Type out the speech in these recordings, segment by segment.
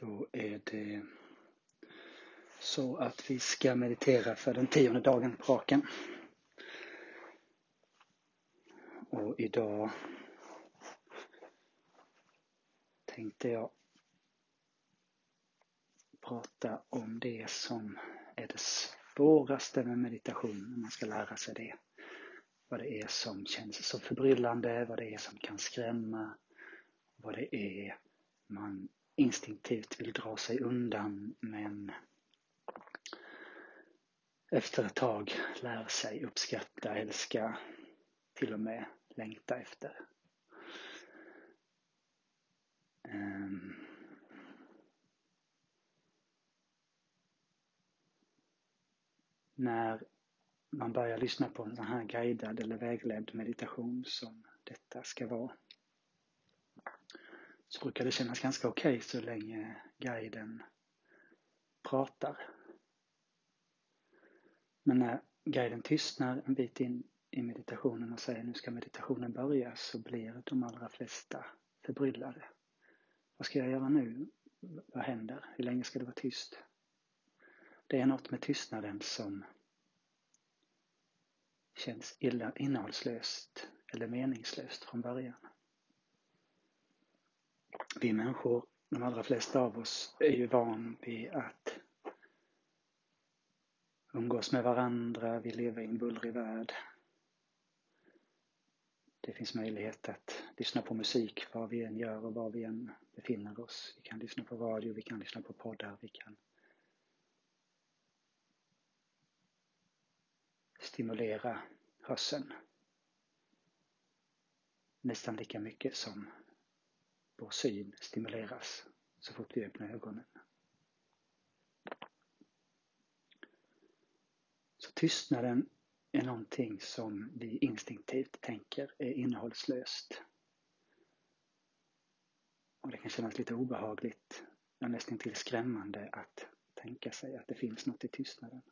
Då är det så att vi ska meditera för den tionde dagen på raken. Och idag tänkte jag prata om det som är det svåraste med meditation, när man ska lära sig det. Vad det är som känns så förbryllande, vad det är som kan skrämma, vad det är man instinktivt vill dra sig undan men efter ett tag lär sig uppskatta, älska, till och med längta efter. Um, när man börjar lyssna på en sån här guidad eller vägledd meditation som detta ska vara så brukar det kännas ganska okej okay så länge guiden pratar. Men när guiden tystnar en bit in i meditationen och säger nu ska meditationen börja så blir de allra flesta förbryllade. Vad ska jag göra nu? Vad händer? Hur länge ska det vara tyst? Det är något med tystnaden som känns illa innehållslöst eller meningslöst från början. Vi människor, de allra flesta av oss, är ju van vid att umgås med varandra, vi lever i en bullrig värld. Det finns möjlighet att lyssna på musik vad vi än gör och var vi än befinner oss. Vi kan lyssna på radio, vi kan lyssna på poddar, vi kan stimulera hörseln nästan lika mycket som vår syn stimuleras så fort vi öppnar ögonen. Så tystnaden är någonting som vi instinktivt tänker är innehållslöst. Och det kan kännas lite obehagligt, ja, nästan till skrämmande att tänka sig att det finns något i tystnaden.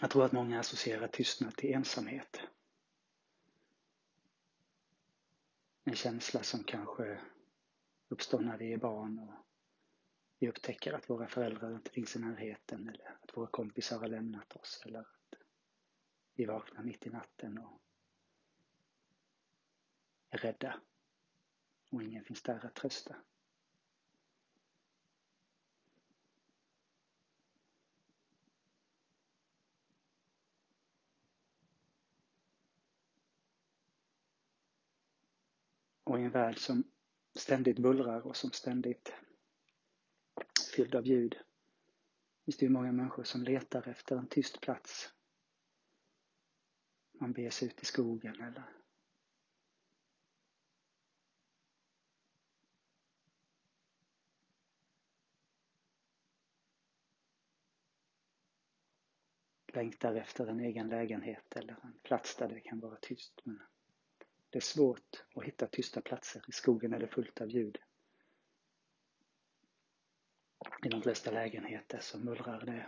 Jag tror att många associerar tystnad till ensamhet. En känsla som kanske uppstår när vi är barn och vi upptäcker att våra föräldrar inte finns i närheten eller att våra kompisar har lämnat oss eller att vi vaknar mitt i natten och är rädda och ingen finns där att trösta. Och i en värld som ständigt bullrar och som ständigt är fylld av ljud finns det ju många människor som letar efter en tyst plats. Man beger sig ut i skogen eller längtar efter en egen lägenhet eller en plats där det kan vara tyst. Men det är svårt att hitta tysta platser. I skogen är det fullt av ljud. I de flesta lägenheter så mullrar det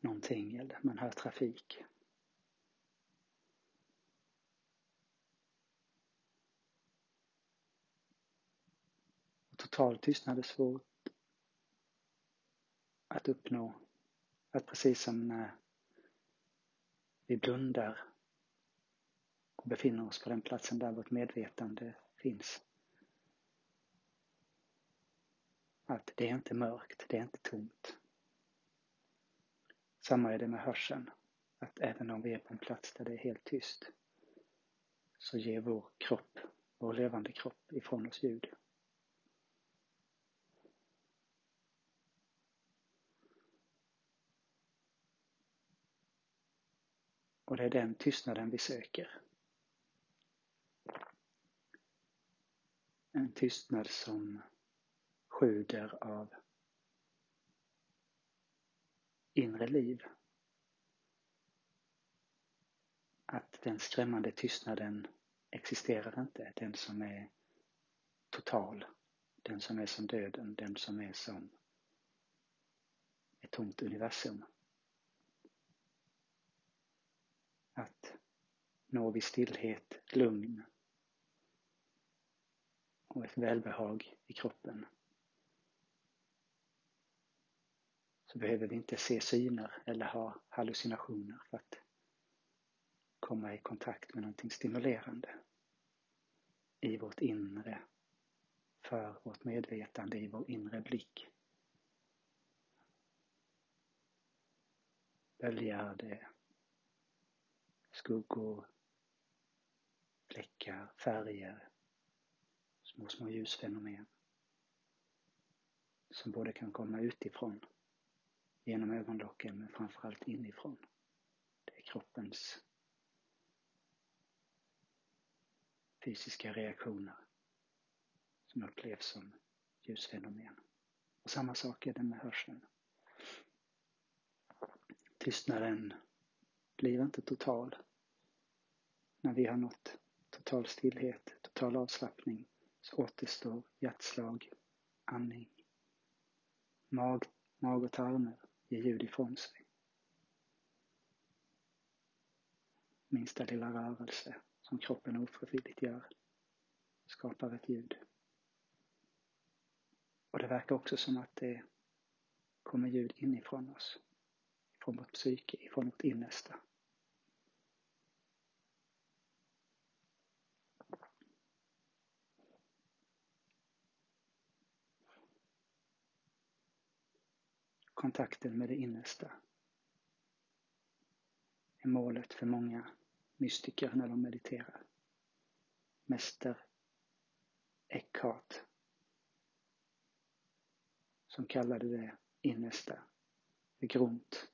någonting eller man hör trafik. total tystnad är svårt att uppnå. Att precis som när vi blundar och befinner oss på den platsen där vårt medvetande finns. Att det är inte mörkt, det är inte tomt. Samma är det med hörseln. Att även om vi är på en plats där det är helt tyst så ger vår kropp, vår levande kropp ifrån oss ljud. Och det är den tystnaden vi söker. En tystnad som sjuder av inre liv. Att den skrämmande tystnaden existerar inte. Den som är total. Den som är som döden. Den som är som ett tomt universum. Att nå vid stillhet, lugn och ett välbehag i kroppen så behöver vi inte se syner eller ha hallucinationer för att komma i kontakt med någonting stimulerande i vårt inre, för vårt medvetande, i vår inre blick. Böljar det skuggor, fläckar, färger, små, små ljusfenomen som både kan komma utifrån genom ögonlocken men framförallt inifrån. Det är kroppens fysiska reaktioner som upplevs som ljusfenomen. Och samma sak är det med hörseln. Tystnaden blir inte total när vi har nått total stillhet, total avslappning så återstår hjärtslag, andning, mag, mag och tarmar ger ljud ifrån sig. Minsta lilla rörelse som kroppen ofrivilligt gör skapar ett ljud. Och det verkar också som att det kommer ljud inifrån oss, från vårt psyke, ifrån vårt innersta. Kontakten med det innersta är målet för många mystiker när de mediterar. Mäster Eckhart som kallade det innersta för grunt.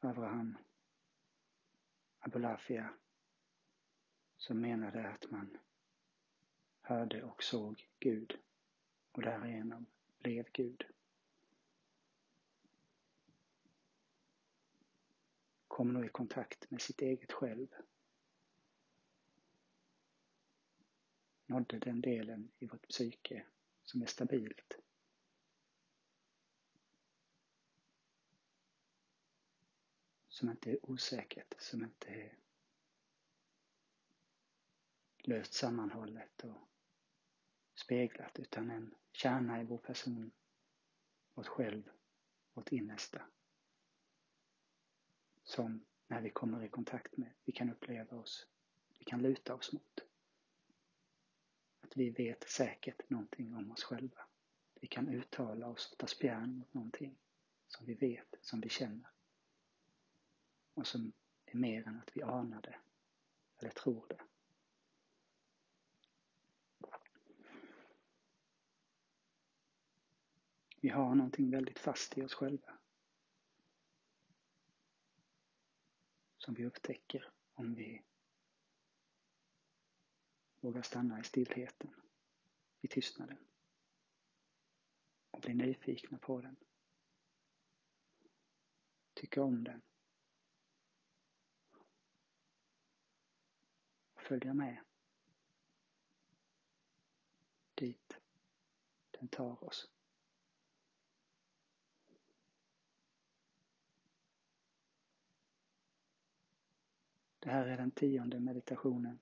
Abraham Abulafia som menade att man hörde och såg Gud och därigenom blev Gud. Kom nog i kontakt med sitt eget själv. Nådde den delen i vårt psyke som är stabilt. Som inte är osäkert, som inte är löst sammanhållet och speglat utan en kärna i vår person, vårt själv, vårt innersta. Som när vi kommer i kontakt med, vi kan uppleva oss, vi kan luta oss mot. Att vi vet säkert någonting om oss själva. Vi kan uttala oss och ta spjärn mot någonting som vi vet, som vi känner. Och som är mer än att vi anar det eller tror det. Vi har någonting väldigt fast i oss själva. Som vi upptäcker om vi vågar stanna i stillheten, i tystnaden och bli nyfikna på den. Tycka om den. Följa med dit den tar oss. Det här är den tionde meditationen.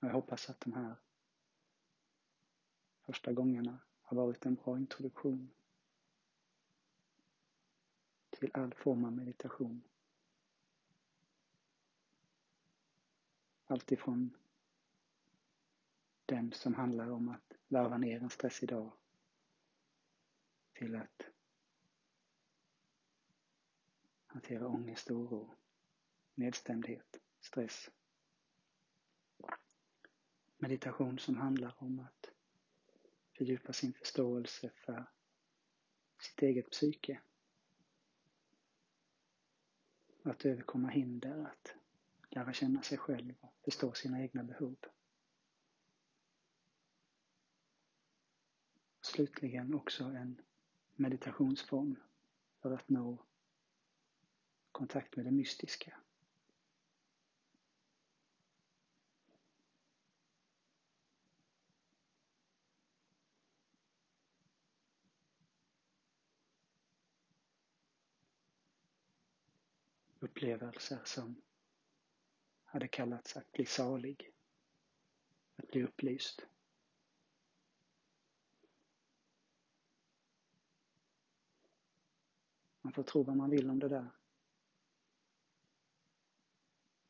Jag hoppas att de här första gångerna har varit en bra introduktion till all form av meditation. Alltifrån den som handlar om att varva ner en stressig dag till att hantera ångest, oro, nedstämdhet, stress. Meditation som handlar om att fördjupa sin förståelse för sitt eget psyke. Att överkomma hinder, att lära känna sig själv och förstå sina egna behov. Slutligen också en meditationsform för att nå kontakt med det mystiska. Upplevelser som hade kallats att bli salig, att bli upplyst. Man får tro vad man vill om det där.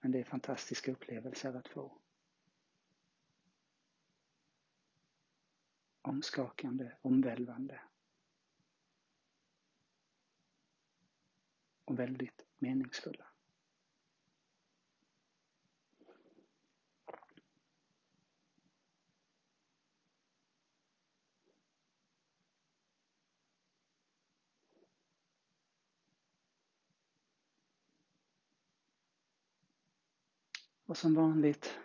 Men det är fantastiska upplevelser att få. Omskakande, omvälvande. Och väldigt meningsfulla. Och som vanligt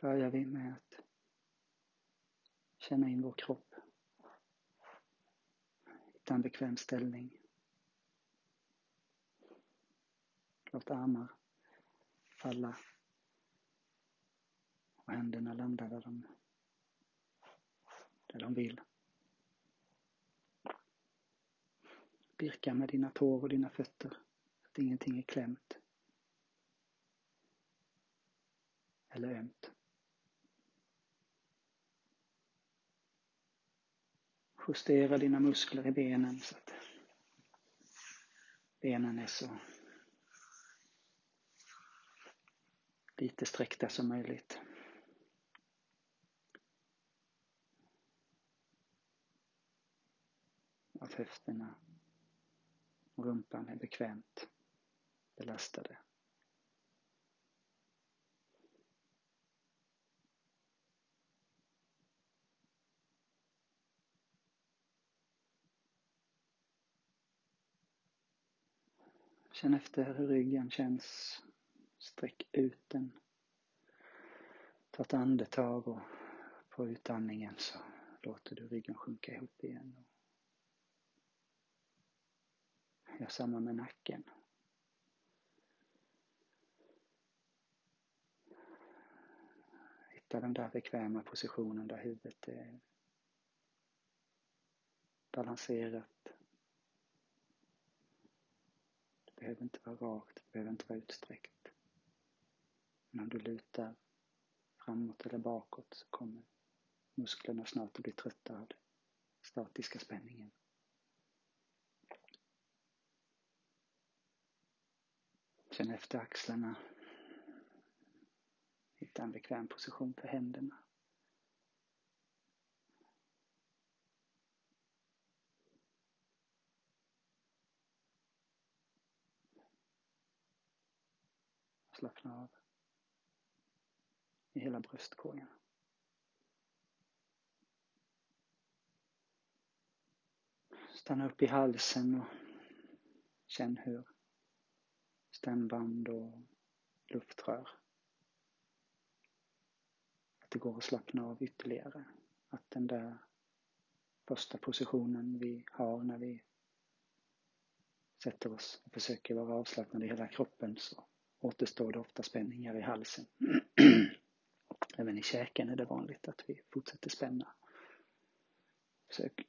börjar vi med att känna in vår kropp. Hitta en bekväm ställning. Låt armar falla och händerna landa där de, där de vill. Birka med dina tår och dina fötter så att ingenting är klämt. Eller ömt. Justera dina muskler i benen så att benen är så lite sträckta som möjligt. Att höfterna och rumpan är bekvämt belastade. Känn efter hur ryggen känns. Sträck ut den. Ta ett andetag och på utandningen så låter du ryggen sjunka ihop igen. Gör samma med nacken. Hitta den där bekväma positionen där huvudet är balanserat behöver inte vara rakt, det behöver inte vara utsträckt. Men om du lutar framåt eller bakåt så kommer musklerna snart att bli trötta av den statiska spänningen. Känn efter axlarna. Hitta en bekväm position för händerna. Slappna av i hela bröstkorgen. Stanna upp i halsen och känn hur stämband och luftrör att det går att slappna av ytterligare. Att den där första positionen vi har när vi sätter oss och försöker vara avslappnade i hela kroppen så återstår det ofta spänningar i halsen. Även i käken är det vanligt att vi fortsätter spänna. Försök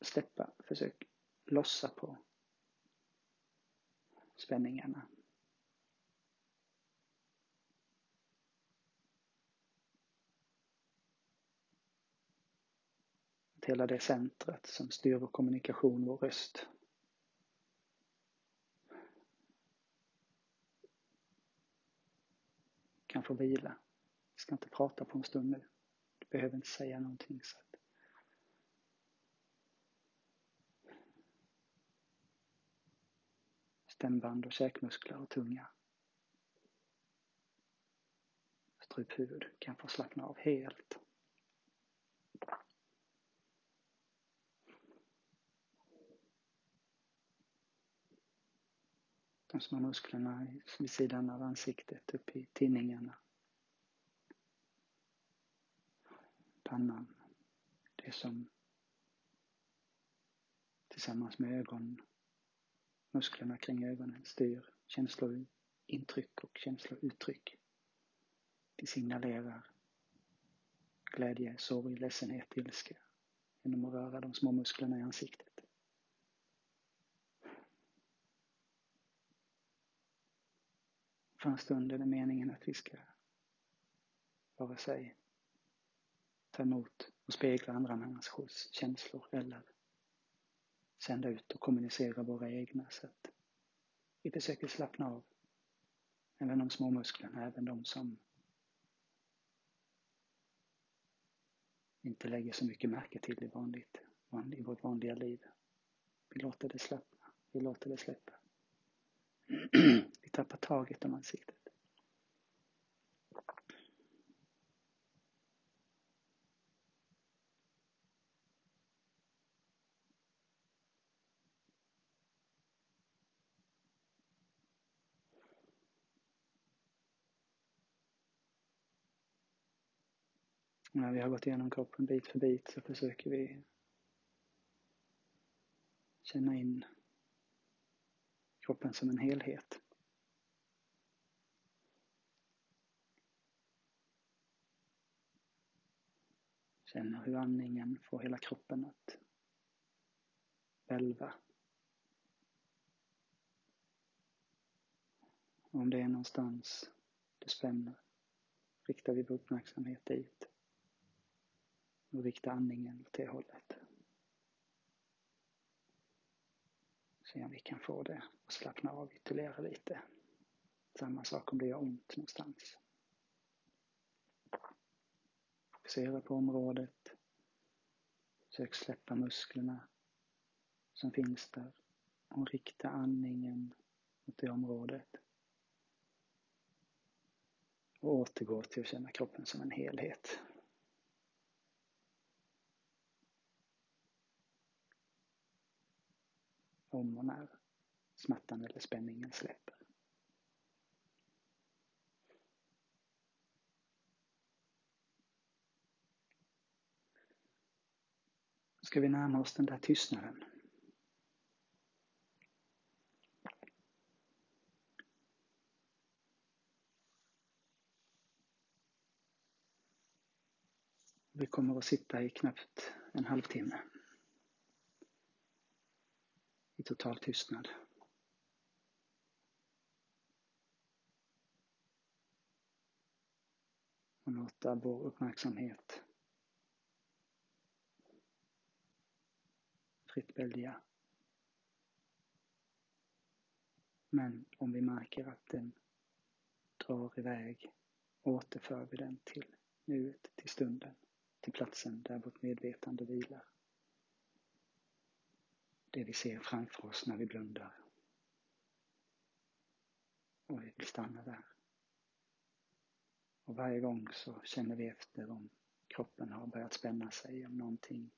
släppa, försök lossa på spänningarna. Att hela det centret som styr vår kommunikation, vår röst, kan få vila. Vi ska inte prata på en stund nu. Du behöver inte säga någonting. Så att... Stämband och käkmuskler och tunga. Struphuvud kan få slappna av helt. De små musklerna vid sidan av ansiktet, upp i tinningarna. Pannan. Det som tillsammans med ögon, musklerna kring ögonen styr känslointryck och känslouttryck. Det signalerar glädje, sorg, ledsenhet, ilska genom att röra de små musklerna i ansiktet. För en stund är det meningen att vi ska vare sig ta emot och spegla andra människors känslor eller sända ut och kommunicera våra egna så att vi försöker slappna av. Även de små musklerna, även de som inte lägger så mycket märke till i, vanligt, i vårt vanliga liv. Vi låter det släppa. Vi låter det släppa. tappar taget om ansiktet. När vi har gått igenom kroppen bit för bit så försöker vi känna in kroppen som en helhet. Känner hur andningen får hela kroppen att välva. Om det är någonstans det spänner riktar vi vår uppmärksamhet dit och rikta andningen åt det hållet. Se om vi kan få det att slappna av ytterligare lite. Samma sak om det gör ont någonstans. Fokusera på området. Försök släppa musklerna som finns där och rikta andningen mot det området. Och återgå till att känna kroppen som en helhet. om och när smärtan eller spänningen släpper. Ska vi närma oss den där tystnaden. Vi kommer att sitta i knappt en halvtimme. i total tystnad. Och låta vår uppmärksamhet fritt välja. Men om vi märker att den drar iväg återför vi den till nuet, till stunden, till platsen där vårt medvetande vilar det vi ser framför oss när vi blundar. Och vi vill stanna där. Och varje gång så känner vi efter om kroppen har börjat spänna sig om någonting.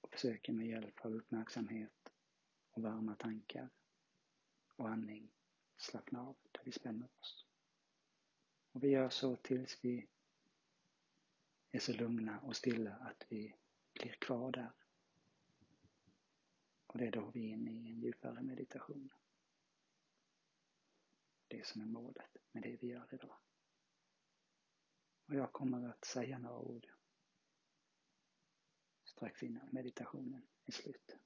Och försöker med hjälp av uppmärksamhet och varma tankar och andning slappna av där vi spänner oss. Och vi gör så tills vi är så lugna och stilla att vi blir kvar där. Och det är då vi är inne i en djupare meditation. Det som är målet med det vi gör idag. Och jag kommer att säga några ord strax innan meditationen är slut.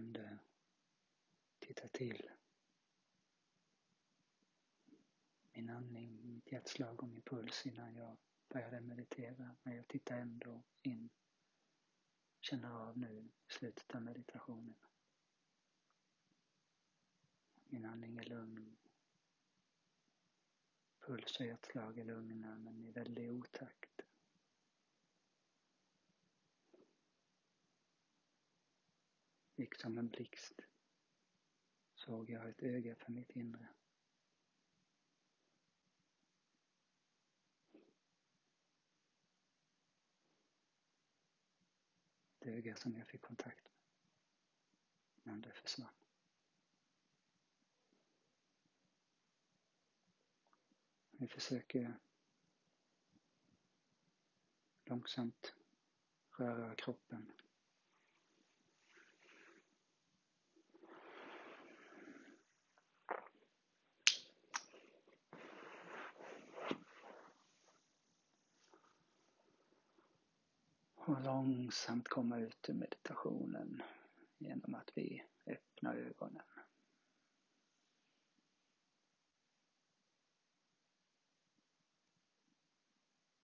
Kunde titta till min andning, mitt hjärtslag och min puls innan jag började meditera. Men jag tittar ändå in, känner av nu i slutet av meditationen. Min andning är lugn. Puls och hjärtslag är lugna men i väldig otakt. Gick som en blixt såg jag ett öga för mitt inre. Ett öga som jag fick kontakt med Men det försvann. Vi försöker långsamt röra kroppen och långsamt komma ut ur meditationen genom att vi öppnar ögonen.